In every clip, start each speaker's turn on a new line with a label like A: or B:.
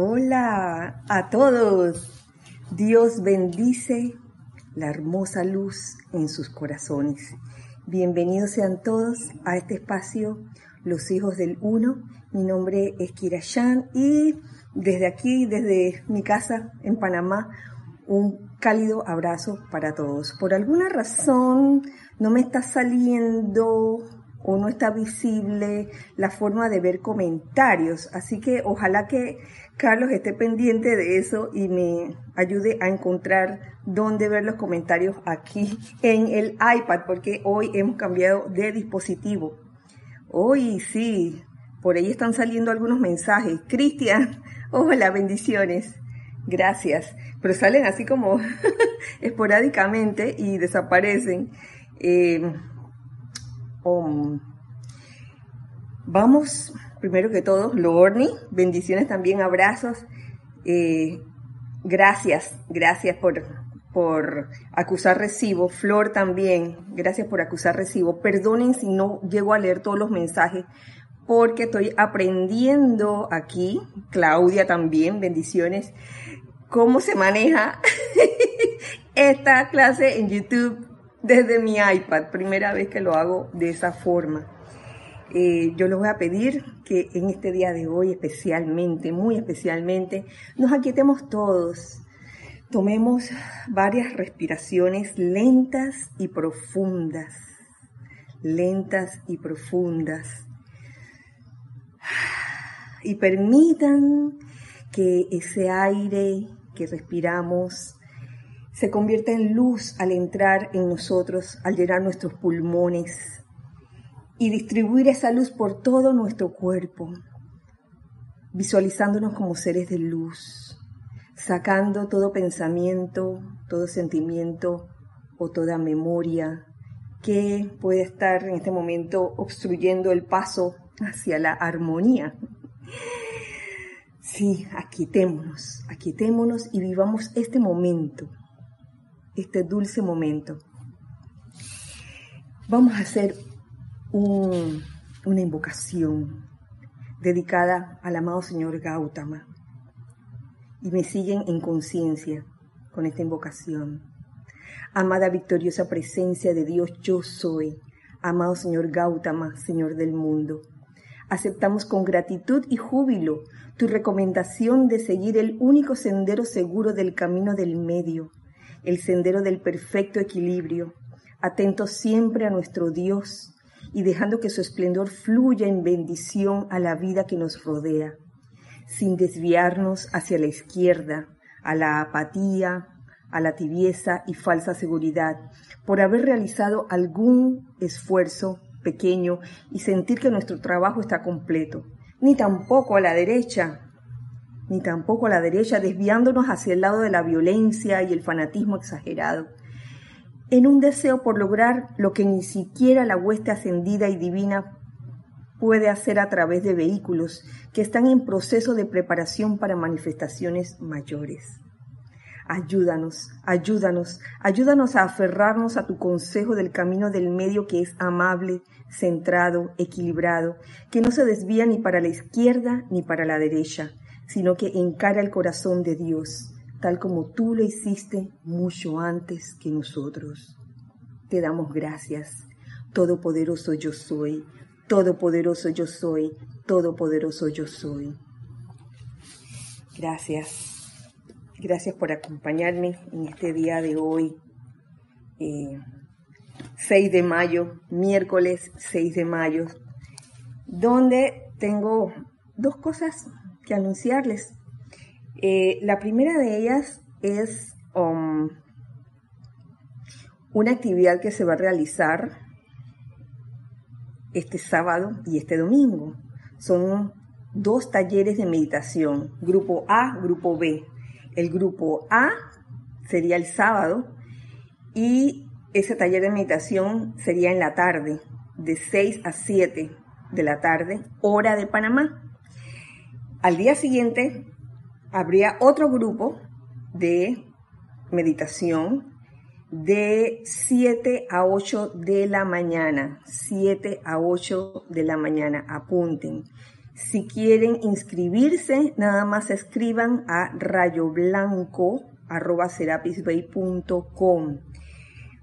A: Hola a todos. Dios bendice la hermosa luz en sus corazones. Bienvenidos sean todos a este espacio, Los Hijos del Uno. Mi nombre es Kira Shan y desde aquí, desde mi casa en Panamá, un cálido abrazo para todos. Por alguna razón no me está saliendo o no está visible la forma de ver comentarios. Así que ojalá que Carlos esté pendiente de eso y me ayude a encontrar dónde ver los comentarios aquí en el iPad, porque hoy hemos cambiado de dispositivo. Hoy sí, por ahí están saliendo algunos mensajes. Cristian, hola, bendiciones. Gracias. Pero salen así como esporádicamente y desaparecen. Eh, vamos, primero que todo, Lorni, bendiciones también, abrazos. Eh, gracias, gracias por, por acusar recibo. Flor también, gracias por acusar recibo. Perdonen si no llego a leer todos los mensajes porque estoy aprendiendo aquí. Claudia también, bendiciones. Cómo se maneja esta clase en YouTube desde mi iPad, primera vez que lo hago de esa forma. Eh, yo les voy a pedir que en este día de hoy especialmente, muy especialmente, nos aquietemos todos, tomemos varias respiraciones lentas y profundas, lentas y profundas, y permitan que ese aire que respiramos se convierte en luz al entrar en nosotros, al llenar nuestros pulmones y distribuir esa luz por todo nuestro cuerpo, visualizándonos como seres de luz, sacando todo pensamiento, todo sentimiento o toda memoria que puede estar en este momento obstruyendo el paso hacia la armonía. Sí, aquietémonos, aquietémonos y vivamos este momento este dulce momento. Vamos a hacer una invocación dedicada al amado Señor Gautama. Y me siguen en conciencia con esta invocación. Amada victoriosa presencia de Dios, yo soy. Amado Señor Gautama, Señor del mundo. Aceptamos con gratitud y júbilo tu recomendación de seguir el único sendero seguro del camino del medio, el sendero del perfecto equilibrio, atentos siempre a nuestro Dios y dejando que su esplendor fluya en bendición a la vida que nos rodea, sin desviarnos hacia la izquierda, a la apatía, a la tibieza y falsa seguridad, por haber realizado algún esfuerzo pequeño y sentir que nuestro trabajo está completo, ni tampoco a la derecha, ni tampoco a la derecha, desviándonos hacia el lado de la violencia y el fanatismo exagerado, en un deseo por lograr lo que ni siquiera la hueste ascendida y divina puede hacer a través de vehículos que están en proceso de preparación para manifestaciones mayores. Ayúdanos, ayúdanos, ayúdanos a aferrarnos a tu consejo del camino del medio que es amable, centrado, equilibrado, que no se desvía ni para la izquierda ni para la derecha, sino que encara el corazón de Dios, tal como tú lo hiciste mucho antes que nosotros. Te damos gracias. Todopoderoso yo soy, todopoderoso yo soy, todopoderoso yo soy. Gracias. Gracias por acompañarme en este día de hoy, 6 eh, de mayo, miércoles 6 de mayo, donde tengo dos cosas que anunciarles. Eh, la primera de ellas es um, una actividad que se va a realizar este sábado y este domingo. Son dos talleres de meditación, grupo A, grupo B. El grupo A sería el sábado y ese taller de meditación sería en la tarde, de 6 a 7 de la tarde, hora de Panamá. Al día siguiente habría otro grupo de meditación de 7 a 8 de la mañana. 7 a 8 de la mañana, apunten. Si quieren inscribirse, nada más escriban a rayoblanco.com.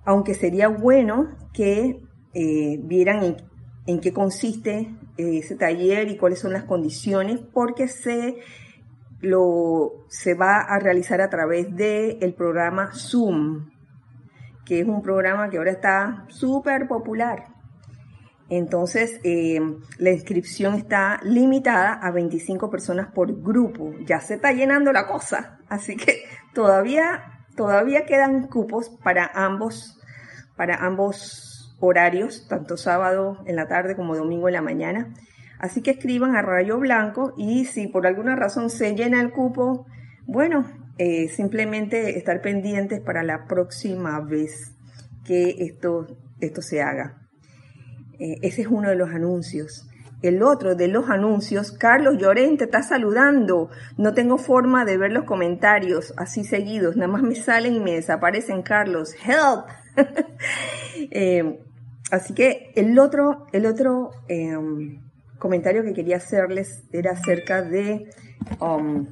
A: Aunque sería bueno que eh, vieran en, qué consiste ese taller y cuáles son las condiciones, porque se, lo, se va a realizar a través del el programa Zoom, que es un programa que ahora está súper popular. Entonces, eh, la inscripción está limitada a 25 personas por grupo. Ya se está llenando la cosa, así que todavía, todavía quedan cupos para ambos, para ambos horarios, tanto sábado en la tarde como domingo en la mañana. Así que escriban a Rayo Blanco y si por alguna razón se llena el cupo, bueno, eh, simplemente estar pendientes para la próxima vez que esto, esto se haga. Eh, ese es uno de los anuncios. El otro de los anuncios, Carlos Llorente está saludando. No tengo forma de ver los comentarios así seguidos. Nada más me salen y me desaparecen, Carlos. Help. Eh, así que el otro, el otro em, comentario que quería hacerles era acerca de um,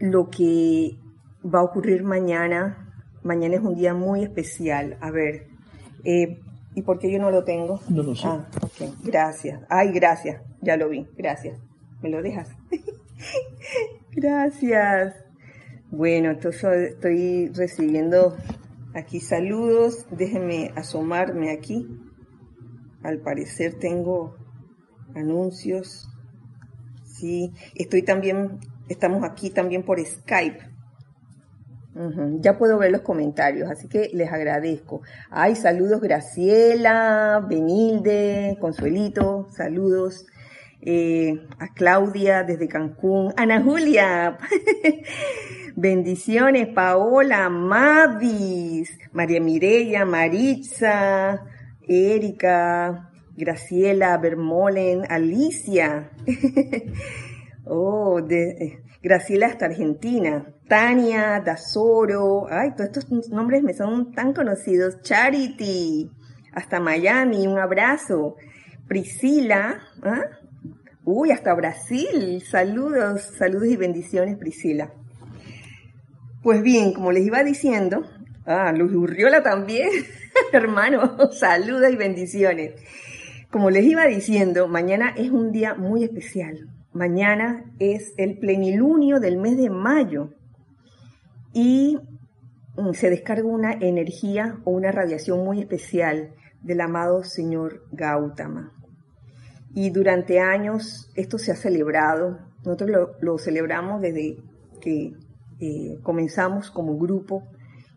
A: lo que va a ocurrir mañana. Mañana es un día muy especial. A ver, eh, ¿y por qué yo no lo tengo?
B: No lo sé.
A: Ah, ok, gracias. Ay, gracias. Ya lo vi, gracias. ¿Me lo dejas? gracias. Bueno, entonces estoy recibiendo aquí saludos. Déjenme asomarme aquí. Al parecer tengo anuncios. Sí, estoy también, estamos aquí también por Skype. Ya puedo ver los comentarios, así que les agradezco. Ay, saludos Graciela, Benilde, Consuelito, saludos. Eh, a Claudia desde Cancún, Ana Julia, bendiciones, Paola, Mavis, María Mireya, Maritza, Erika, Graciela, Bermolen, Alicia. oh, de, Graciela hasta Argentina, Tania, Dazoro, ay, todos estos nombres me son tan conocidos, Charity, hasta Miami, un abrazo, Priscila, ¿ah? Uy, hasta Brasil, saludos, saludos y bendiciones, Priscila. Pues bien, como les iba diciendo, ah, Luz Urriola también, hermano, saludos y bendiciones. Como les iba diciendo, mañana es un día muy especial, Mañana es el plenilunio del mes de mayo y mm, se descarga una energía o una radiación muy especial del amado señor Gautama. Y durante años esto se ha celebrado, nosotros lo, celebramos desde que eh, comenzamos como grupo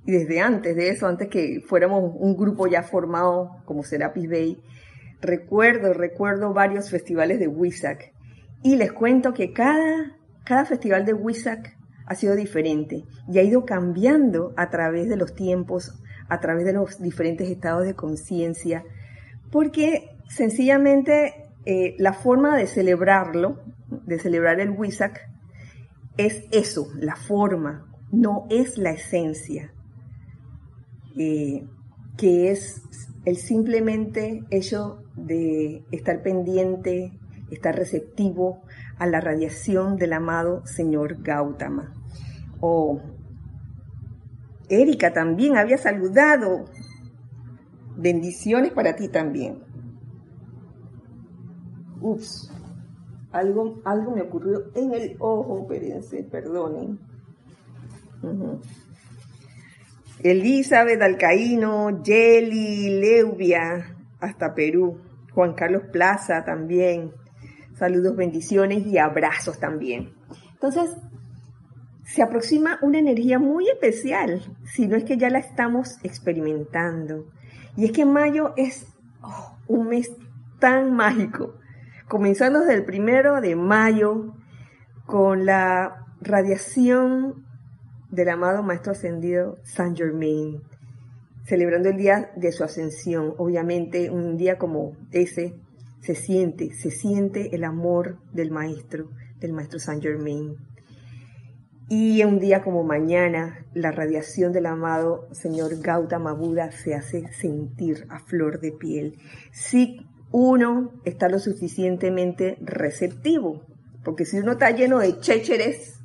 A: y desde antes de eso, antes que fuéramos un grupo ya formado como Serapis Bay, recuerdo, recuerdo varios festivales de Wisak y les cuento que cada, cada festival de Wisak ha sido diferente y ha ido cambiando a través de los tiempos, a través de los diferentes estados de conciencia, porque sencillamente eh, la forma de celebrarlo, de celebrar el Wisak, es eso, la forma, no es la esencia, eh, que es el simplemente hecho de estar pendiente estar receptivo a la radiación del amado señor Gautama. Oh, Erika también había saludado. Bendiciones para ti también. Ups, algo, algo me ocurrió en el ojo, espérense, perdonen. Elizabeth Alcaíno, Jelly, Leuvia, hasta Perú. Juan Carlos Plaza también. Saludos, bendiciones y abrazos también. Entonces, se aproxima una energía muy especial, si no es que ya la estamos experimentando. Y es que mayo es oh, un mes tan mágico, comenzando desde el primero de mayo con la radiación del amado Maestro Ascendido Saint Germain, celebrando el día de su ascensión. Obviamente un día como ese se siente, se siente el amor del maestro, del maestro Saint Germain. Y un día como mañana, la radiación del amado señor Gautama Buda se hace sentir a flor de piel. Si uno está lo suficientemente receptivo, porque si uno está lleno de chécheres,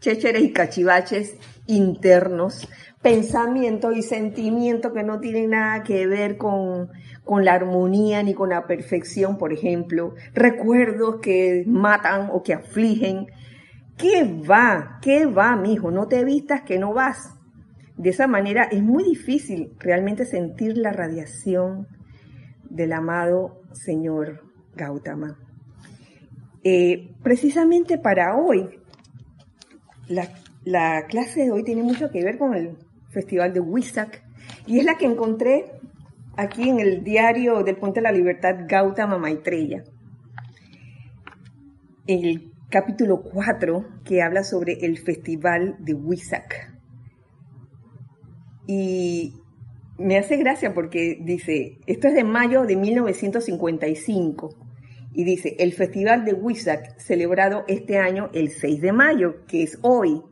A: chécheres y cachivaches internos, pensamientos y sentimientos que no tienen nada que ver con, con la armonía ni con la perfección, por ejemplo, recuerdos que matan o que afligen, ¿Qué va? ¿Qué va, mijo? No te vistas que no vas. De esa manera es muy difícil realmente sentir la radiación del amado Señor Gautama. Eh, precisamente para hoy, la, la, clase de hoy tiene mucho que ver con el Festival de Huizac y es la que encontré aquí en el diario del Puente de la Libertad Gautama Maitreya. El capítulo 4 que habla sobre el festival de Huizac. Y me hace gracia porque dice, esto es de mayo de 1955, y dice, el festival de Huizac celebrado este año el 6 de mayo, que es hoy,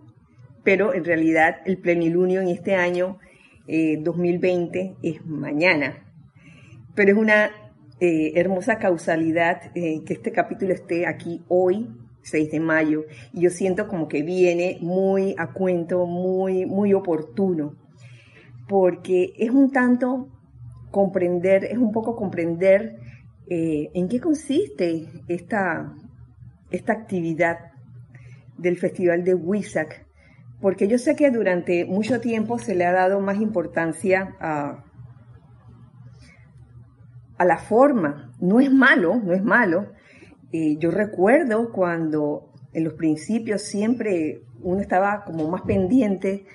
A: pero en realidad el plenilunio en este año 2020 eh, es mañana. Pero es una eh, hermosa causalidad eh, que este capítulo esté aquí hoy 6 de mayo, y yo siento como que viene muy a cuento, muy, muy oportuno, porque es un tanto comprender, es un poco comprender eh, en qué consiste esta, esta actividad del Festival de Huizac, porque yo sé que durante mucho tiempo se le ha dado más importancia a, a la forma. No es malo, no es malo, yo recuerdo cuando en los principios siempre uno estaba como más pendiente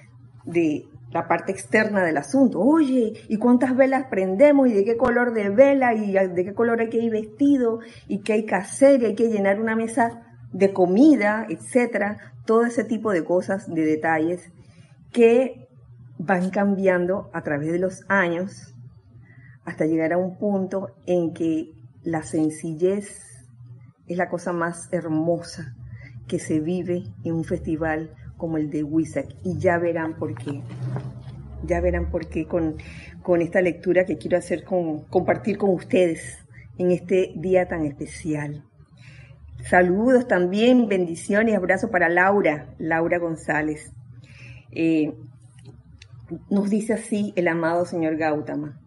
A: de la parte externa del asunto. Oye, ¿y cuántas velas prendemos? ¿Y de qué color de vela? ¿Y de qué color hay que ir vestido? ¿Y qué hay que hacer? ¿Y hay que llenar una mesa de comida? Etcétera. Todo ese tipo de cosas, de detalles que van cambiando a través de los años hasta llegar a un punto en que la sencillez es la cosa más hermosa que se vive en un festival como el de Huizac. Y ya verán por qué. Ya verán por qué con, con esta lectura que quiero hacer con, compartir con ustedes en este día tan especial. Saludos también, bendiciones, abrazo para Laura, Laura González. Eh, nos dice así el amado señor Gautama.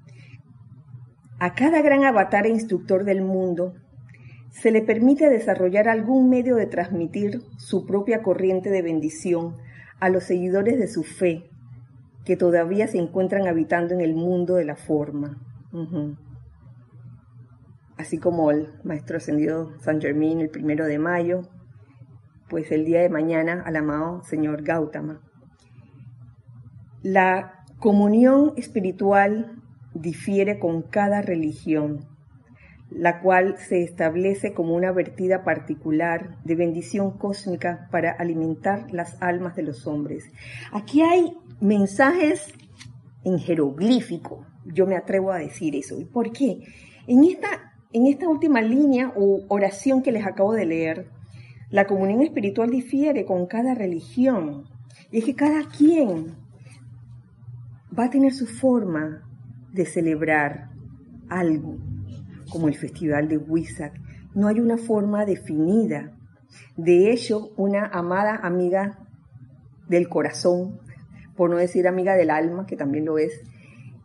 A: A cada gran avatar e instructor del mundo se le permite desarrollar algún medio de transmitir su propia corriente de bendición a los seguidores de su fe que todavía se encuentran habitando en el mundo de la forma. Así como el Maestro Ascendido San Germín el primero de mayo, pues el día de mañana al amado Señor Gautama. La comunión espiritual difiere con cada religión la cual se establece como una vertida particular de bendición cósmica para alimentar las almas de los hombres. Aquí hay mensajes en jeroglífico, yo me atrevo a decir eso. ¿Y por qué? En esta, en esta última línea o oración que les acabo de leer, la comunión espiritual difiere con cada religión. Y es que cada quien va a tener su forma de celebrar algo como el Festival de Huizac, no hay una forma definida. De hecho, una amada amiga del corazón, por no decir amiga del alma, que también lo es,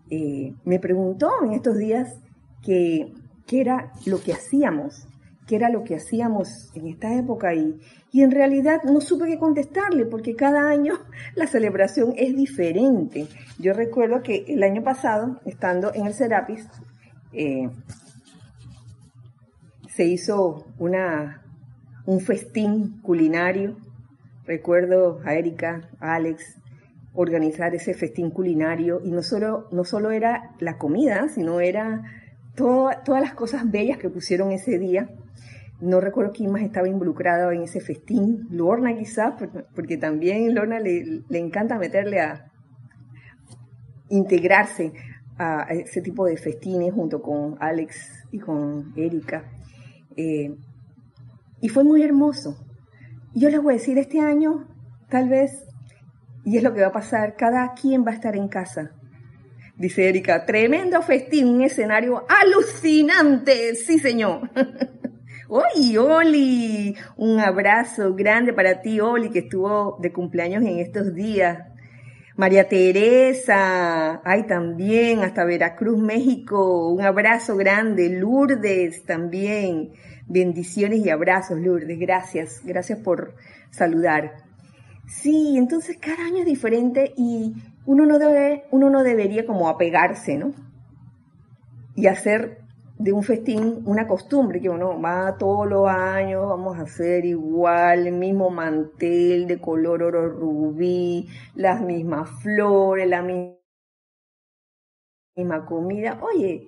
A: eh, me preguntó en estos días qué era lo que hacíamos, qué era lo que hacíamos en esta época y, y en realidad no supe qué contestarle porque cada año la celebración es diferente. Yo recuerdo que el año pasado, estando en el Serapis, eh, se hizo una, un festín culinario. Recuerdo a Erika, a Alex, organizar ese festín culinario y no solo, no solo era la comida, sino era todas las cosas bellas que pusieron ese día. No recuerdo quién más estaba involucrado en ese festín. Lorna quizás, porque también Lorna le, le encanta meterle a integrarse a ese tipo de festines junto con Alex y con Erika. Eh, y fue muy hermoso. Yo les voy a decir, este año tal vez, y es lo que va a pasar, cada quien va a estar en casa. Dice Erika, tremendo festín, un escenario alucinante, sí señor. ¡Oye, Oli! Un abrazo grande para ti, Oli, que estuvo de cumpleaños en estos días. María Teresa, ay también, hasta Veracruz, México, un abrazo grande. Lourdes también, bendiciones y abrazos, Lourdes, gracias, gracias por saludar. Sí, entonces cada año es diferente y uno no debe, uno no debería como apegarse, ¿no? Y hacer de un festín una costumbre, que uno va todos los años, vamos a hacer igual, el mismo mantel de color oro rubí, las mismas flores, la misma comida. Oye,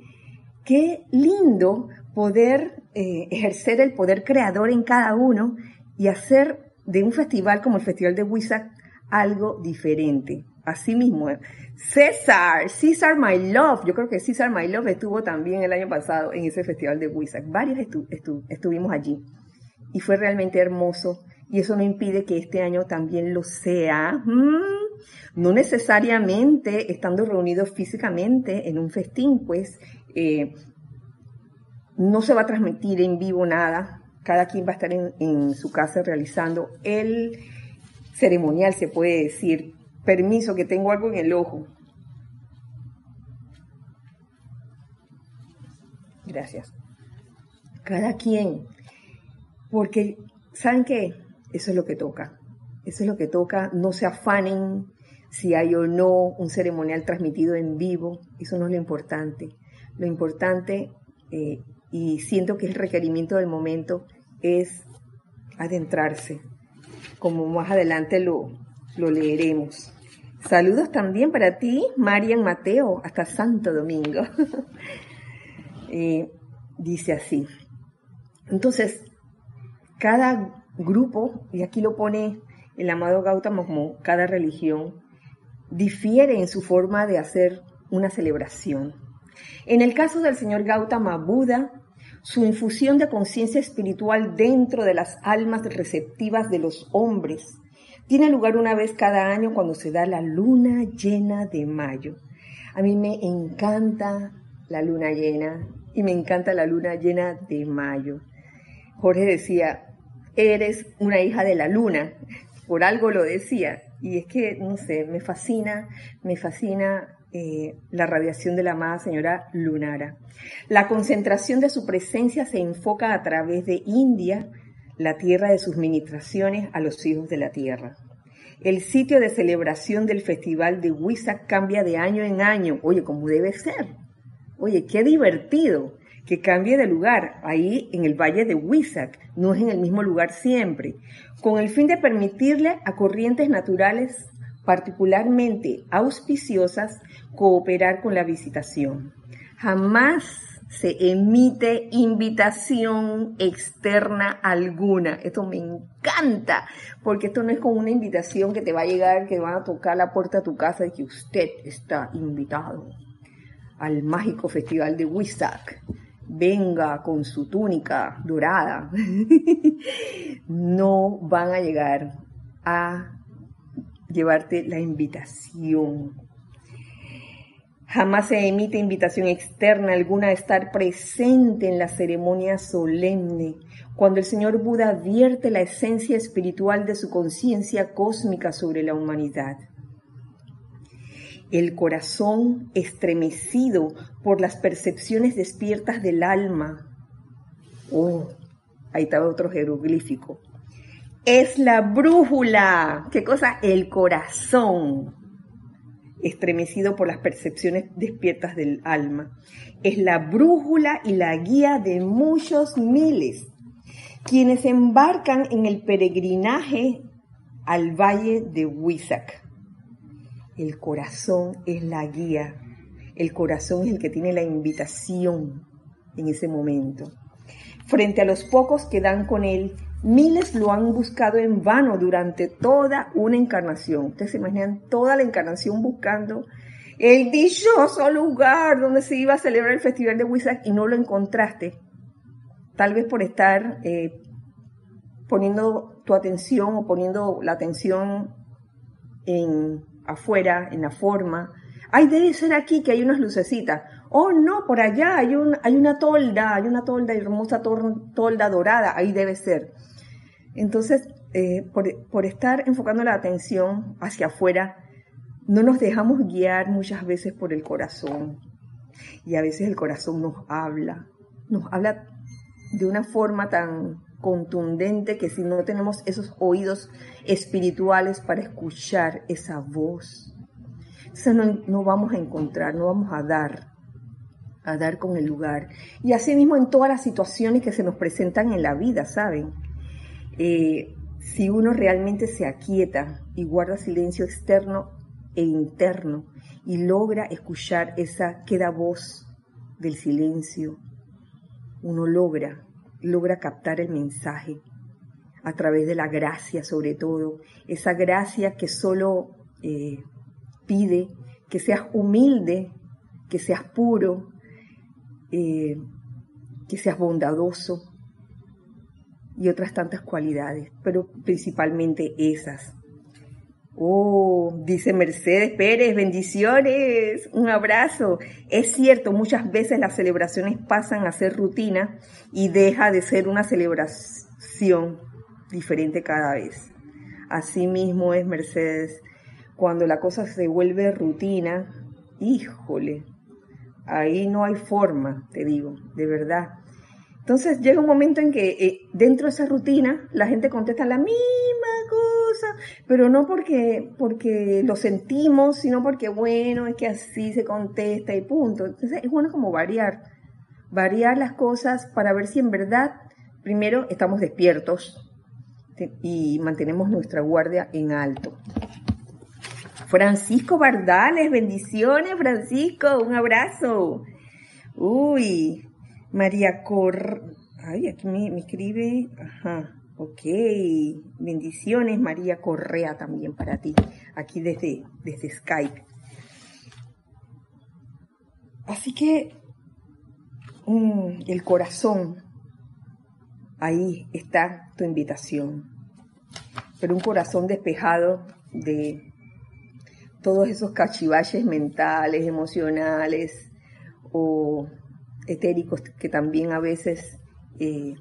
A: qué lindo poder eh, ejercer el poder creador en cada uno y hacer de un festival como el Festival de Huizac algo diferente. Así mismo. César, César My Love. Yo creo que César My Love estuvo también el año pasado en ese festival de Wizard. Varios estuvimos allí. Y fue realmente hermoso. Y eso no impide que este año también lo sea. Mm, no necesariamente estando reunidos físicamente en un festín, pues eh, no se va a transmitir en vivo nada. Cada quien va a estar en, su casa realizando el ceremonial, se puede decir, Permiso, que tengo algo en el ojo. Gracias. Cada quien. Porque, ¿saben qué? Eso es lo que toca. Eso es lo que toca. No se afanen si hay o no un ceremonial transmitido en vivo. Eso no es lo importante. Lo importante, eh, y siento que el requerimiento del momento, es adentrarse. Como más adelante lo, lo leeremos. Saludos también para ti, Marian Mateo, hasta Santo Domingo. Eh, dice así. Entonces, cada grupo, y aquí lo pone el amado Gautama como cada religión, difiere en su forma de hacer una celebración. En el caso del señor Gautama Buda, su infusión de conciencia espiritual dentro de las almas receptivas de los hombres tiene lugar una vez cada año cuando se da la luna llena de mayo. A mí me encanta la luna llena y me encanta la luna llena de mayo. Jorge decía, eres una hija de la luna, por algo lo decía. Y es que, no sé, me fascina, me fascina eh, la radiación de la amada señora Lunara. La concentración de su presencia se enfoca a través de India, la tierra de sus ministraciones a los hijos de la tierra. El sitio de celebración del festival de Huizac cambia de año en año. Oye, como debe ser. Oye, qué divertido que cambie de lugar, ahí en el valle de Huizac, no es en el mismo lugar siempre, con el fin de permitirle a corrientes naturales particularmente auspiciosas cooperar con la visitación. Jamás se emite invitación externa alguna. Esto me encanta, porque esto no es como una invitación que te va a llegar, que van a tocar la puerta de tu casa y que usted está invitado al mágico festival de Wisak. Venga con su túnica dorada. no van a llegar a llevarte la invitación Jamás se emite invitación externa alguna a estar presente en la ceremonia solemne, cuando el Señor Buda advierte la esencia espiritual de su conciencia cósmica sobre la humanidad. El corazón estremecido por las percepciones despiertas del alma. Oh, ahí estaba otro jeroglífico. Es la brújula. ¿Qué cosa? El corazón estremecido por las percepciones despiertas del alma. Es la brújula y la guía de muchos miles, quienes embarcan en el peregrinaje al valle de Huizac. El corazón es la guía, el corazón es el que tiene la invitación en ese momento. Frente a los pocos que dan con él, Miles lo han buscado en vano durante toda una encarnación. Ustedes se imaginan toda la encarnación buscando el dichoso lugar donde se iba a celebrar el festival de Wizard y no lo encontraste. Tal vez por estar eh, poniendo tu atención o poniendo la atención en afuera, en la forma. Ay, debe ser aquí que hay unas lucecitas. Oh, no, por allá hay, un, hay una tolda, hay una tolda hermosa, tolda dorada, ahí debe ser. Entonces, eh, por, estar enfocando la atención hacia afuera, no nos dejamos guiar muchas veces por el corazón. Y a veces el corazón nos habla, nos habla de una forma tan contundente que si no tenemos esos oídos espirituales para escuchar esa voz, no, no vamos a encontrar, no vamos a dar, a dar con el lugar. Y así mismo en todas las situaciones que se nos presentan en la vida, ¿saben? Eh, si uno realmente se aquieta y guarda silencio externo e interno y logra escuchar esa queda voz del silencio, uno logra logra captar el mensaje a través de la gracia sobre todo, esa gracia que solo eh, pide que seas humilde, que seas puro, eh, que seas bondadoso y otras tantas cualidades, pero principalmente esas. Oh, dice Mercedes Pérez, bendiciones, un abrazo. Es cierto, muchas veces las celebraciones pasan a ser rutina y deja de ser una celebración diferente cada vez. Así mismo es Mercedes. Cuando la cosa se vuelve rutina, híjole, ahí no hay forma, te digo, de verdad. Entonces llega un momento en que eh, dentro de esa rutina la gente contesta la misma cosa, pero no porque, porque lo sentimos, sino porque, bueno, es que así se contesta y punto. Entonces es bueno como variar, variar las cosas para ver si en verdad, primero, estamos despiertos y mantenemos nuestra guardia en alto. Francisco Bardales, bendiciones, Francisco, un abrazo. Uy, María Cor... Ay, aquí me, escribe... Ajá. Ok, bendiciones María Correa también para ti, aquí desde, desde Skype. Así que mm, el corazón, ahí está tu invitación, pero un corazón despejado de todos esos cachivaches mentales, emocionales o etéricos que también a veces eh,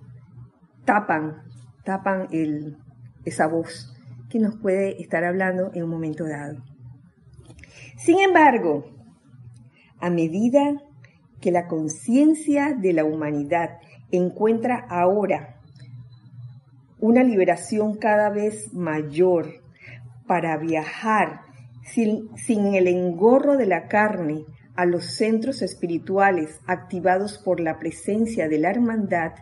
A: tapan, tapan esa voz que nos puede estar hablando en un momento dado. Sin embargo, a medida que la conciencia de la humanidad encuentra ahora una liberación cada vez mayor para viajar sin, sin el engorro de la carne a los centros espirituales activados por la presencia de la hermandad,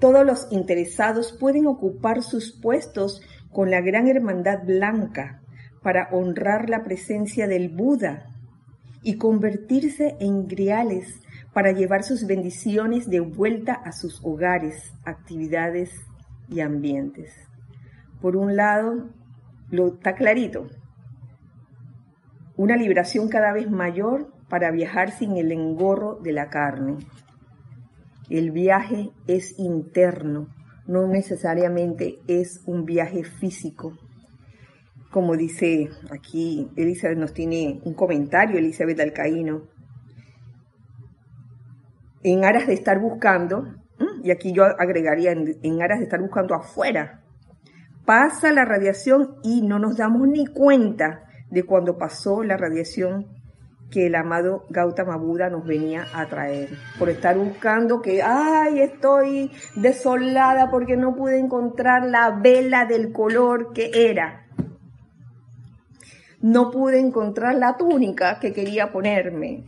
A: todos los interesados pueden ocupar sus puestos con la gran hermandad blanca para honrar la presencia del Buda y convertirse en griales para llevar sus bendiciones de vuelta a sus hogares, actividades y ambientes. Por un lado, lo está clarito, una liberación cada vez mayor para viajar sin el engorro de la carne. El viaje es interno, no necesariamente es un viaje físico. Como dice aquí, Elizabeth nos tiene un comentario, Elizabeth Alcaíno. En aras de estar buscando, y aquí yo agregaría en, en aras de estar buscando afuera, pasa la radiación y no nos damos ni cuenta de cuando pasó la radiación que el amado Gautama Buda nos venía a traer. Por estar buscando que, ay, estoy desolada porque no pude encontrar la vela del color que era. No pude encontrar la túnica que quería ponerme.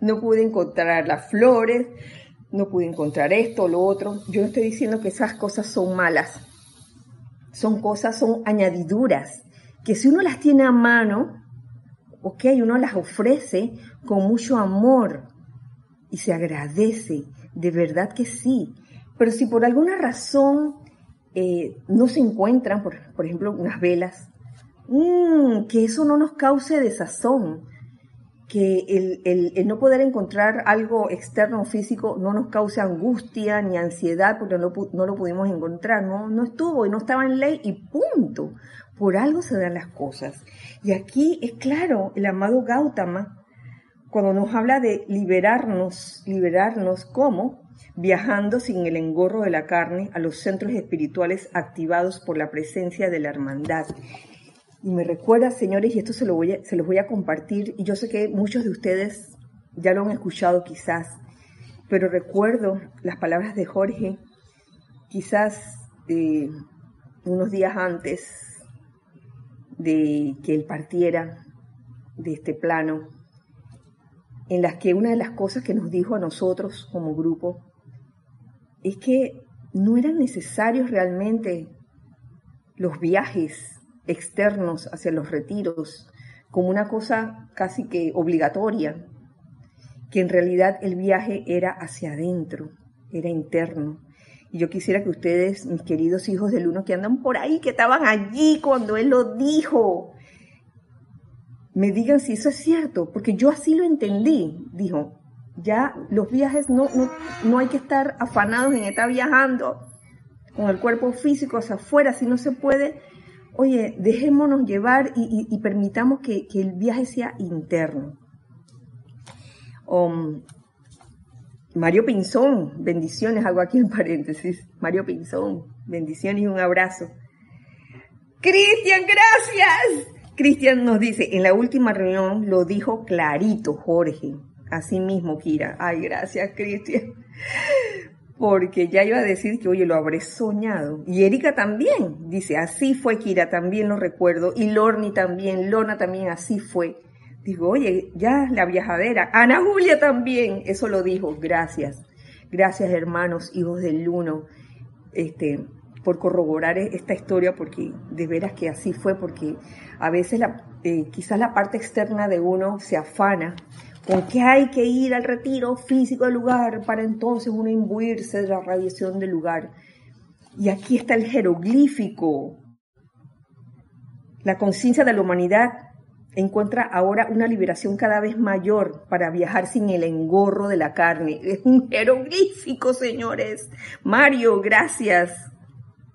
A: No pude encontrar las flores. No pude encontrar esto, lo otro. Yo no estoy diciendo que esas cosas son malas. Son cosas, son añadiduras que si uno las tiene a mano, ok, uno las ofrece con mucho amor y se agradece, de verdad que sí. Pero si por alguna razón eh, no se encuentran, por, ejemplo, unas velas, mm, que eso no nos cause desazón. que el, no poder encontrar algo externo o físico no nos cause angustia ni ansiedad porque no, no, lo pudimos encontrar, no, no estuvo y no estaba en ley y punto. Por algo se dan las cosas. Y aquí es claro, el amado Gautama, cuando nos habla de liberarnos, liberarnos ¿cómo? Viajando sin el engorro de la carne a los centros espirituales activados por la presencia de la hermandad. Y me recuerda, señores, y esto se, lo voy se los voy a compartir, y yo sé que muchos de ustedes ya lo han escuchado quizás, pero recuerdo las palabras de Jorge, quizás eh, unos días antes de que él partiera de este plano, en las que una de las cosas que nos dijo a nosotros como grupo es que no eran necesarios realmente los viajes externos hacia los retiros como una cosa casi que obligatoria, que en realidad el viaje era hacia adentro, era interno. Y yo quisiera que ustedes, mis queridos hijos del uno que andan por ahí, que estaban allí cuando él lo dijo, me digan si eso es cierto, porque yo así lo entendí. Dijo, ya los viajes no, no, no hay que estar afanados en estar viajando con el cuerpo físico hacia afuera, si no se puede oye, dejémonos llevar y, permitamos que, el viaje sea interno. Um, Mario Pinzón, bendiciones, hago aquí en paréntesis. Mario Pinzón, bendiciones y un abrazo. Cristian, gracias. Cristian nos dice, en la última reunión lo dijo clarito Jorge. Así mismo, Kira. Ay, gracias, Cristian porque ya iba a decir que, oye, lo habré soñado. Y Erika también, dice, así fue Kira, también lo recuerdo. Y Lorni también, Lona también, así fue. Digo, oye, ya la viajadera. Ana Julia también, eso lo dijo. Gracias. Gracias, hermanos, hijos del Uno, este, por corroborar esta historia, porque de veras que así fue, porque a veces eh, quizás la parte externa de uno se afana porque hay que ir al retiro físico del lugar para entonces uno imbuirse de la radiación del lugar. Y aquí está el jeroglífico. La conciencia de la humanidad encuentra ahora una liberación cada vez mayor para viajar sin el engorro de la carne. Es un jeroglífico, señores. Mario, gracias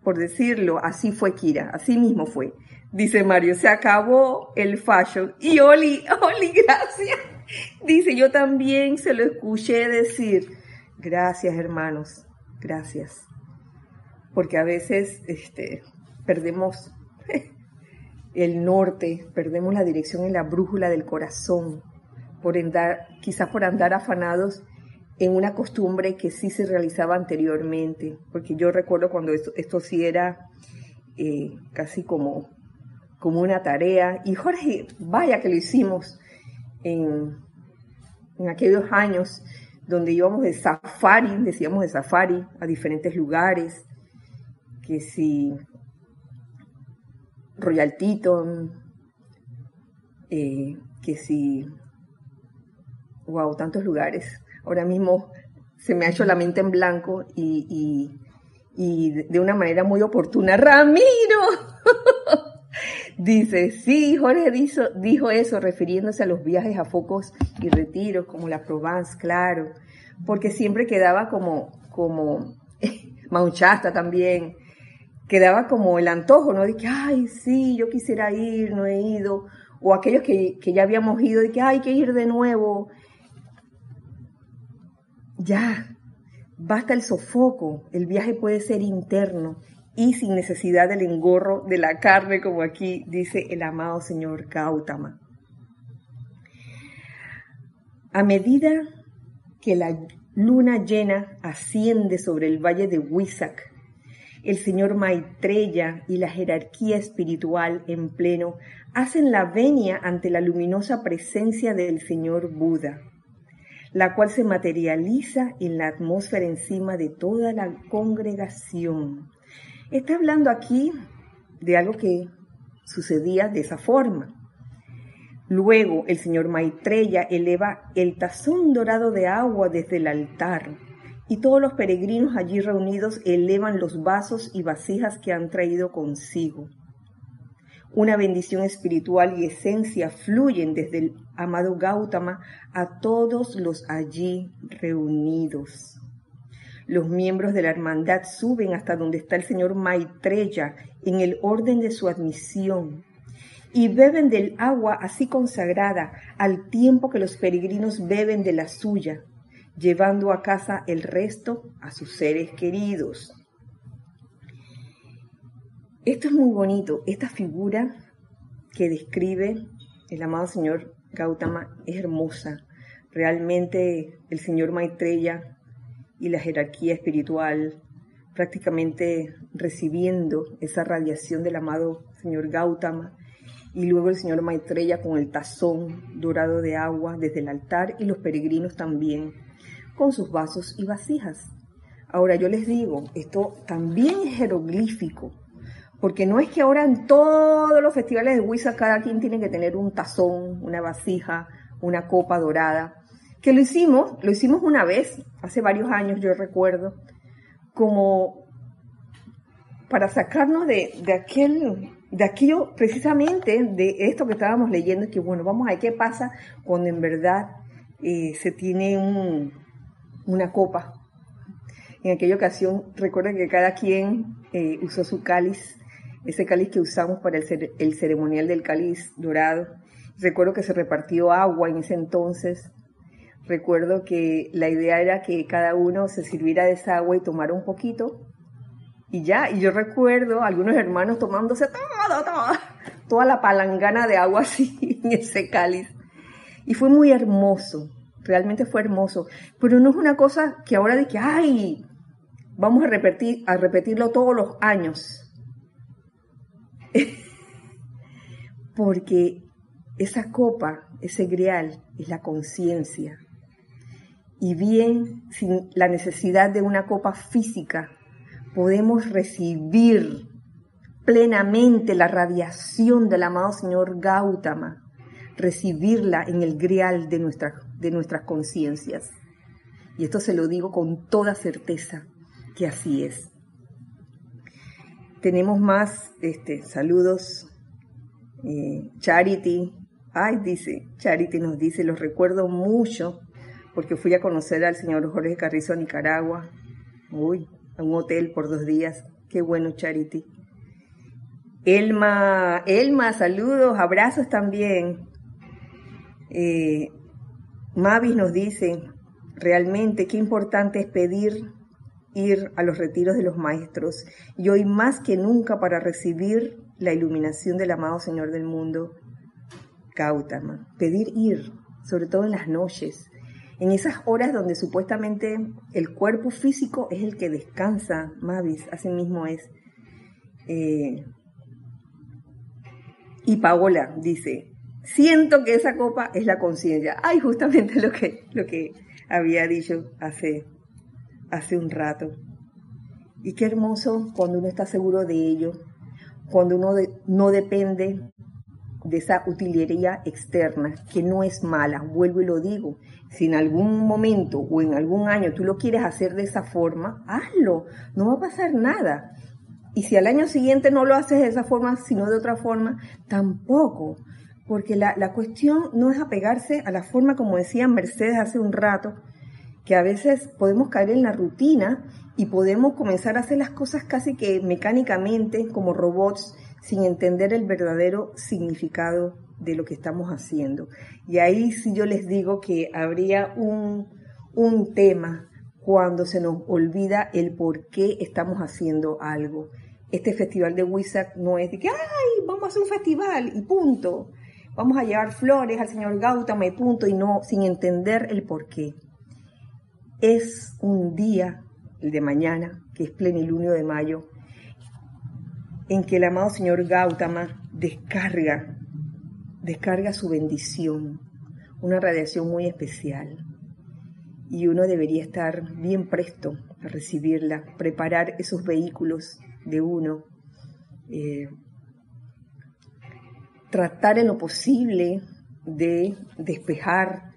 A: por decirlo. Así fue Kira, así mismo fue. Dice Mario, se acabó el fashion. Y Oli, Oli, gracias. Dice, yo también se lo escuché decir. Gracias, hermanos, gracias. Porque a veces este, perdemos el norte, perdemos la dirección en la brújula del corazón, por andar, quizás por andar afanados en una costumbre que sí se realizaba anteriormente, porque yo recuerdo cuando esto, esto sí era eh, casi como, como una tarea, y Jorge, vaya que lo hicimos, en, aquellos años donde íbamos de safari, decíamos de safari, a diferentes lugares, que si Royal Teton, eh, que si, wow, tantos lugares. Ahora mismo se me ha hecho la mente en blanco y, de una manera muy oportuna, Ramiro. Dice, sí, Jorge dijo, eso refiriéndose a los viajes a focos y retiros, como la Provence, claro, porque siempre quedaba como, como, Mauchasta también, quedaba como el antojo, ¿no? De que, ay, sí, yo quisiera ir, no he ido, o aquellos que, que ya habíamos ido, de que hay que ir de nuevo. Ya, basta el sofoco, el viaje puede ser interno y sin necesidad del engorro de la carne, como aquí dice el amado señor Gautama. A medida que la luna llena asciende sobre el valle de Huizac, el señor Maitreya y la jerarquía espiritual en pleno hacen la venia ante la luminosa presencia del señor Buda, la cual se materializa en la atmósfera encima de toda la congregación Está hablando aquí de algo que sucedía de esa forma. Luego el señor Maitreya eleva el tazón dorado de agua desde el altar y todos los peregrinos allí reunidos elevan los vasos y vasijas que han traído consigo. una bendición espiritual y esencia fluyen desde el amado Gautama a todos los allí reunidos. Los miembros de la hermandad suben hasta donde está el señor Maitreya en el orden de su admisión y beben del agua así consagrada al tiempo que los peregrinos beben de la suya, llevando a casa el resto a sus seres queridos. Esto es muy bonito, esta figura que describe el amado señor Gautama es hermosa. Realmente el señor Maitreya y la jerarquía espiritual, prácticamente recibiendo esa radiación del amado señor Gautama, y luego el señor Maitreya con el tazón dorado de agua desde el altar y los peregrinos también, con sus vasos y vasijas. Ahora yo les digo, esto también es jeroglífico, porque no es que ahora en todos los festivales de Huiza cada quien tiene que tener un tazón, una vasija, una copa dorada que lo hicimos, lo hicimos una vez, hace varios años yo recuerdo, como para sacarnos de, aquel, de aquello precisamente, de esto que estábamos leyendo, que bueno, vamos a ver qué pasa cuando en verdad eh, se tiene una copa. En aquella ocasión, recuerden que cada quien eh, usó su cáliz, ese cáliz que usamos para el, el ceremonial del cáliz dorado. Recuerdo que se repartió agua en ese entonces recuerdo que la idea era que cada uno se sirviera de esa agua y tomara un poquito y ya, y yo recuerdo a algunos hermanos tomándose todo, todo, toda la palangana de agua así en ese cáliz. Y fue muy hermoso, realmente fue hermoso, pero no es una cosa que ahora de que, ay, vamos a repetir, a repetirlo todos los años. Porque esa copa, ese grial, es la conciencia y bien sin la necesidad de una copa física, podemos recibir plenamente la radiación del amado Señor Gautama, recibirla en el grial de, de nuestras conciencias. Y esto se lo digo con toda certeza que así es. Tenemos más este, saludos. Eh, Charity, ay, dice, Charity nos dice, los recuerdo mucho porque fui a conocer al señor Jorge Carrizo a Nicaragua. Uy, a un hotel por dos días. Qué bueno, Charity. Elma, Elma, saludos, abrazos también. Eh, Mavis nos dice, realmente qué importante es pedir ir a los retiros de los maestros y hoy más que nunca para recibir la iluminación del amado Señor del mundo, Gautama. Pedir ir, sobre todo en las noches, en esas horas donde supuestamente el cuerpo físico es el que descansa, Mavis, así mismo es. Eh, y Paola dice, siento que esa copa es la conciencia. Ay, justamente lo que, lo que había dicho hace, hace un rato. Y qué hermoso cuando uno está seguro de ello, cuando uno no depende de esa utilería externa, que no es mala, vuelvo y lo digo, si en algún momento o en algún año tú lo quieres hacer de esa forma, hazlo, no va a pasar nada. Y si al año siguiente no lo haces de esa forma, sino de otra forma, tampoco. Porque la, cuestión no es apegarse a la forma, como decía Mercedes hace un rato, que a veces podemos caer en la rutina y podemos comenzar a hacer las cosas casi que mecánicamente, como robots, sin entender el verdadero significado de lo que estamos haciendo. Y ahí sí yo les digo que habría un, un tema cuando se nos olvida el por qué estamos haciendo algo. Este festival de Wizard no es de que, ay, vamos a hacer un festival y punto. Vamos a llevar flores al señor Gautama y punto, y no, sin entender el por qué. Es un día, el de mañana, que es plenilunio de mayo, en que el amado señor Gautama descarga descarga su bendición, una radiación muy especial. Y uno debería estar bien presto a recibirla, preparar esos vehículos de uno, eh, tratar en lo posible de despejar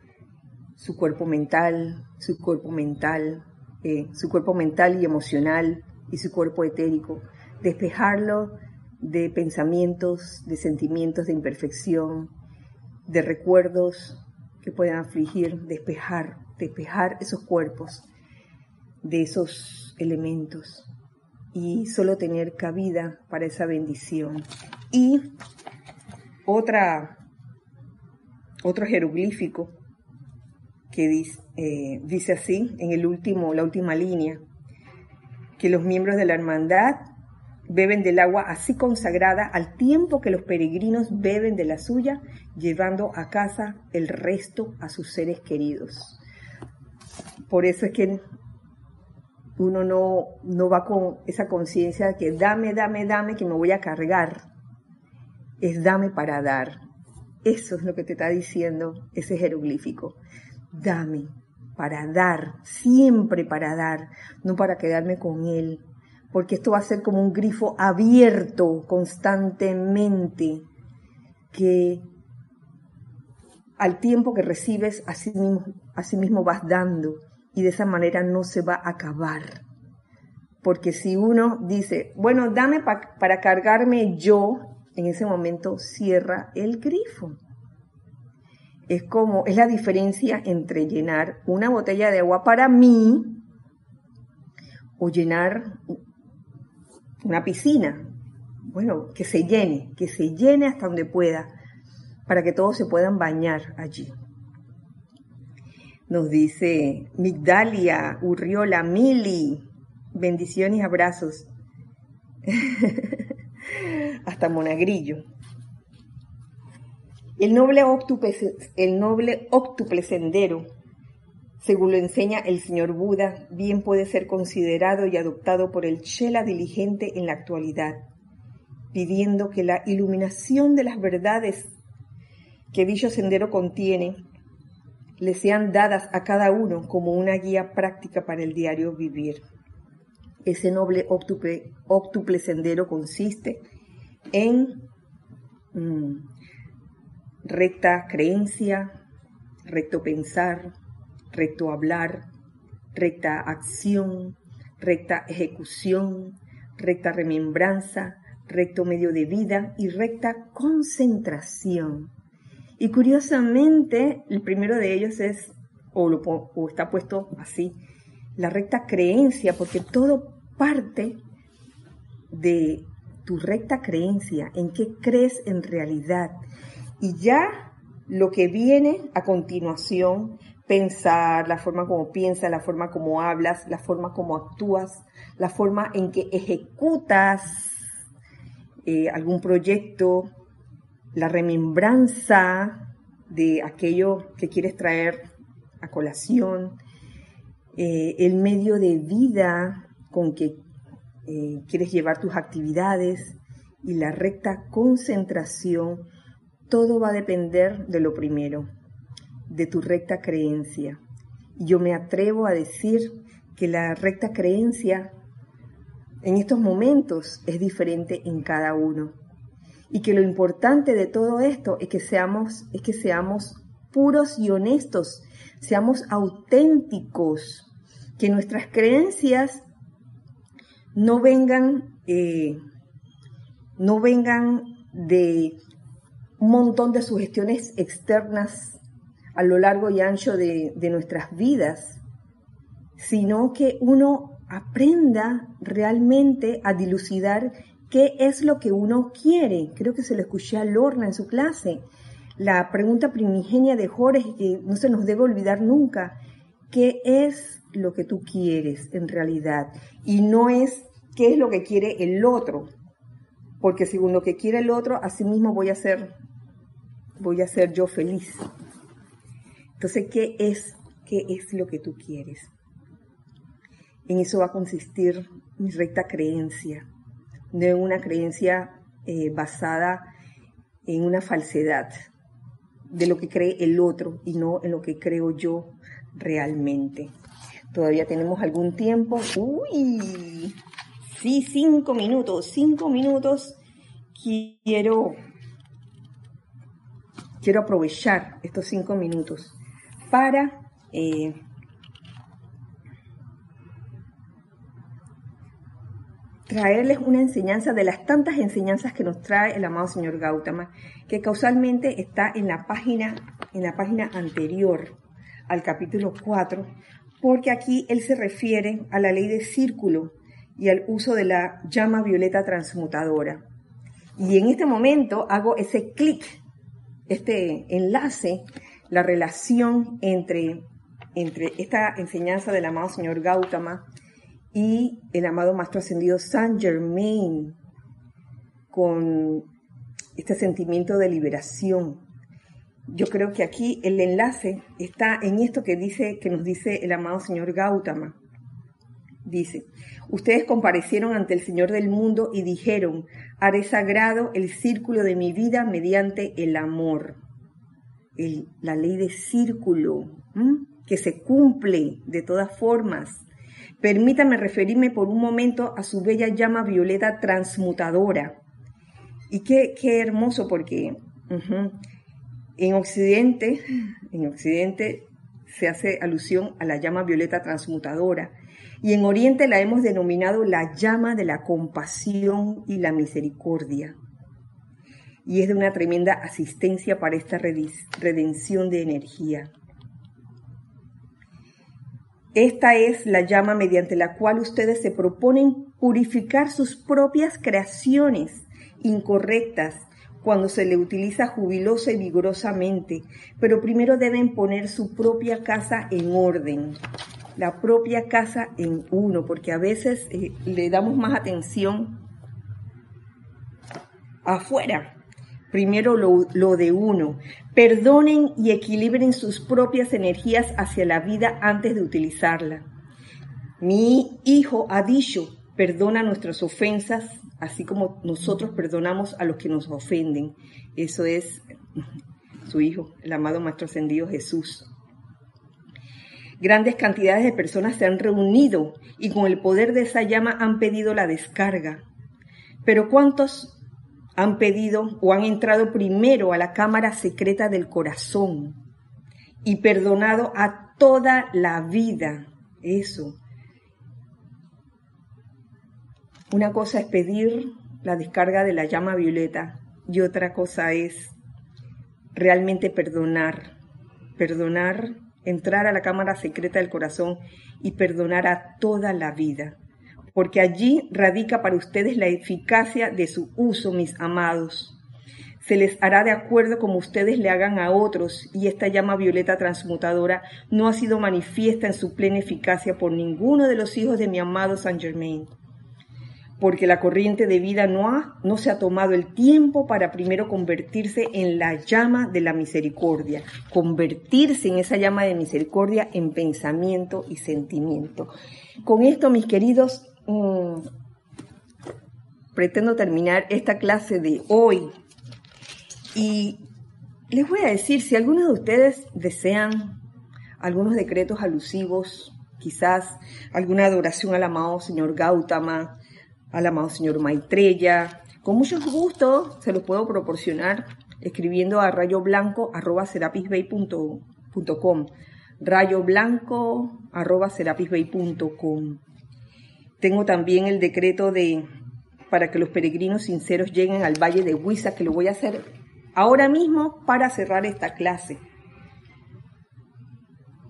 A: su cuerpo mental, su cuerpo mental, eh, su cuerpo mental y emocional y su cuerpo etérico, despejarlo de pensamientos, de sentimientos de imperfección, de recuerdos que puedan afligir, despejar, despejar esos cuerpos de esos elementos y solo tener cabida para esa bendición. Y otra, otro jeroglífico que dice, eh, dice así en el último, la última línea, que los miembros de la hermandad beben del agua así consagrada al tiempo que los peregrinos beben de la suya, llevando a casa el resto a sus seres queridos. Por eso es que uno no, no va con esa conciencia de que dame, dame, dame, que me voy a cargar. Es dame para dar. Eso es lo que te está diciendo ese jeroglífico. Dame para dar, siempre para dar, no para quedarme con él, porque esto va a ser como un grifo abierto constantemente, que al tiempo que recibes, así mismo, así mismo vas dando, y de esa manera no se va a acabar. Porque si uno dice, bueno, dame para cargarme yo, en ese momento cierra el grifo. Es como, es la diferencia entre llenar una botella de agua para mí o llenar una piscina. Bueno, que se llene, que se llene hasta donde pueda, para que todos se puedan bañar allí. Nos dice Migdalia, Urriola, Mili, bendiciones y abrazos. hasta Monagrillo. El noble, octuple, el noble octuple sendero según lo enseña el señor Buda, bien puede ser considerado y adoptado por el Chela diligente en la actualidad, pidiendo que la iluminación de las verdades que dicho sendero contiene le sean dadas a cada uno como una guía práctica para el diario vivir. Ese noble octuple sendero consiste en mm, recta creencia, recto pensar, recto hablar, recta acción, recta ejecución, recta remembranza, recto medio de vida y recta concentración. Y curiosamente, el primero de ellos es, o, está puesto así, la recta creencia, porque todo parte de tu recta creencia, en qué crees en realidad. Y ya lo que viene a continuación pensar, la forma como piensas, la forma como hablas, la forma como actúas, la forma en que ejecutas eh, algún proyecto, la remembranza de aquello que quieres traer a colación, eh, el medio de vida con que eh, quieres llevar tus actividades y la recta concentración, todo va a depender de lo primero, de tu recta creencia. Yo me atrevo a decir que la recta creencia en estos momentos es diferente en cada uno. Y que lo importante de todo esto es que seamos, es que seamos puros y honestos, seamos auténticos, que nuestras creencias no vengan, eh, no vengan de un montón de sugestiones externas a lo largo y ancho de, nuestras vidas, sino que uno aprenda realmente a dilucidar qué es lo que uno quiere. Creo que se lo escuché a Lorna en su clase. La pregunta primigenia de Jorge, que no se nos debe olvidar nunca, ¿qué es lo que tú quieres en realidad? Y no es qué es lo que quiere el otro, porque según lo que quiere el otro, así mismo voy a ser, voy a ser yo feliz. Entonces, ¿qué es, qué es lo que tú quieres? En eso va a consistir mi recta creencia, no en una creencia eh, basada en una falsedad de lo que cree el otro y no en lo que creo yo realmente. Todavía tenemos algún tiempo. Uy, sí, cinco minutos, cinco minutos. Quiero, quiero aprovechar estos cinco minutos para eh, traerles una enseñanza de las tantas enseñanzas que nos trae el amado señor Gautama, que causalmente está en la página, en la página anterior al capítulo 4, porque aquí él se refiere a la ley de círculo y al uso de la llama violeta transmutadora. Y en este momento hago ese clic, este enlace, la relación entre, entre esta enseñanza del amado señor Gautama y el amado Maestro Ascendido Saint Germain con este sentimiento de liberación. Yo creo que aquí el enlace está en esto que dice, que nos dice el amado señor Gautama. Dice, ustedes comparecieron ante el Señor del mundo y dijeron, haré sagrado el círculo de mi vida mediante el amor. la ley de círculo, que se cumple de todas formas Permítame referirme por un momento a su bella llama violeta transmutadora. Y qué, qué hermoso porque en Occidente, en Occidente se hace alusión a la llama violeta transmutadora y en Oriente la hemos denominado la llama de la compasión y la misericordia. Y es de una tremenda asistencia para esta redención de energía. Esta es la llama mediante la cual ustedes se proponen purificar sus propias creaciones incorrectas cuando se le utiliza jubilosa y vigorosamente, pero primero deben poner su propia casa en orden, la propia casa en uno, porque a veces eh, le damos más atención afuera primero lo, de uno. Perdonen y equilibren sus propias energías hacia la vida antes de utilizarla. Mi hijo ha dicho, perdona nuestras ofensas, así como nosotros perdonamos a los que nos ofenden. Eso es su hijo, el amado Maestro Ascendido Jesús. Grandes cantidades de personas se han reunido y con el poder de esa llama han pedido la descarga. Pero ¿cuántos han pedido o han entrado primero a la cámara secreta del corazón y perdonado a toda la vida. Eso. Una cosa es pedir la descarga de la llama violeta y otra cosa es realmente perdonar. Perdonar, entrar a la cámara secreta del corazón y perdonar a toda la vida porque allí radica para ustedes la eficacia de su uso, mis amados. Se les hará de acuerdo como ustedes le hagan a otros, y esta llama violeta transmutadora no ha sido manifiesta en su plena eficacia por ninguno de los hijos de mi amado Saint Germain porque la corriente de vida no, ha, no se ha tomado el tiempo para primero convertirse en la llama de la misericordia, convertirse en esa llama de misericordia en pensamiento y sentimiento. Con esto, mis queridos, Mm, pretendo terminar esta clase de hoy y les voy a decir, si algunos de ustedes desean algunos decretos alusivos, quizás alguna adoración al amado señor Gautama, al amado señor Maitreya, con mucho gusto se los puedo proporcionar escribiendo a rayoblanco.com rayoblanco.com tengo también el decreto de para que los peregrinos sinceros lleguen al Valle de Huiza, que lo voy a hacer ahora mismo para cerrar esta clase.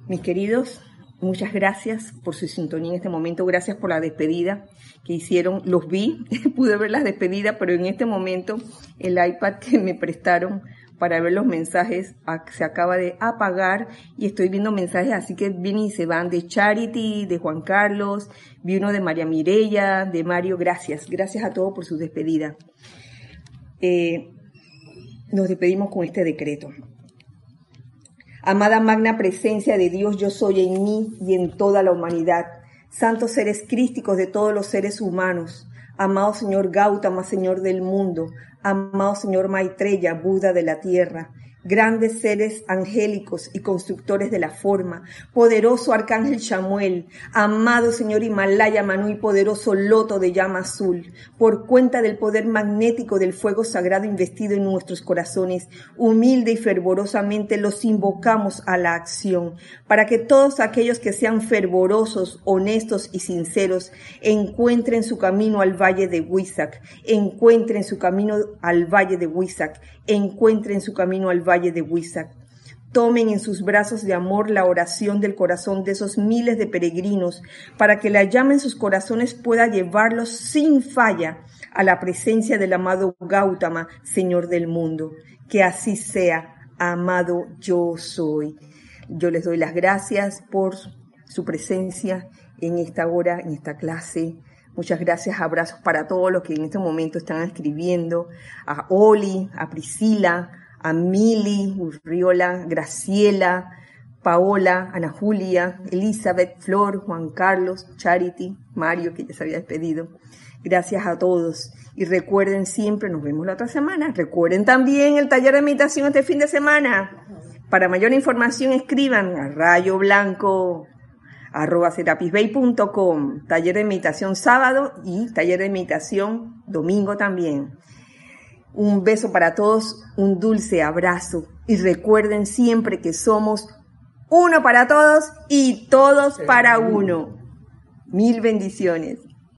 A: Mis queridos, muchas gracias por su sintonía en este momento, gracias por la despedida que hicieron, los vi, pude ver las despedidas, pero en este momento el iPad que me prestaron para ver los mensajes se acaba de apagar y estoy viendo mensajes así que vienen y se van de Charity, de Juan Carlos, vi uno de María Mireya, de Mario, gracias, gracias a todos por su despedida. Eh, nos despedimos con este decreto. Amada magna presencia de Dios, yo soy en mí y en toda la humanidad. Santos seres crísticos de todos los seres humanos. Amado Señor Gautama, Señor del mundo, amado Señor Maitreya, Buda de la tierra, grandes seres angélicos y constructores de la forma, poderoso arcángel Chamuel, amado Señor Himalaya Manú y poderoso loto de llama azul, por cuenta del poder magnético del fuego sagrado investido en nuestros corazones, humilde y fervorosamente los invocamos a la acción, para que todos aquellos que sean fervorosos, honestos y sinceros encuentren su camino al valle de Huizac, encuentren su camino al valle de Huizac, encuentren su camino al valle de Huizac. Tomen en sus brazos de amor la oración del corazón de esos miles de peregrinos para que la llama en sus corazones pueda llevarlos sin falla a la presencia del amado Gautama, Señor del mundo. Que así sea, amado yo soy. Yo les doy las gracias por su presencia en esta hora, en esta clase. Muchas gracias, abrazos para todos los que en este momento están escribiendo, a Oli, a Priscila, a Mili, Urriola, Graciela, Paola, Ana Julia, Elizabeth, Flor, Juan Carlos, Charity, Mario, que ya se había despedido. Gracias a todos. Y recuerden siempre, nos vemos la otra semana. Recuerden también el taller de meditación este fin de semana. Para mayor información escriban a rayo blanco arroba serapisbay.com, taller de meditación sábado y taller de meditación domingo también. Un beso para todos, un dulce abrazo y recuerden siempre que somos uno para todos y todos para uno. Mil bendiciones.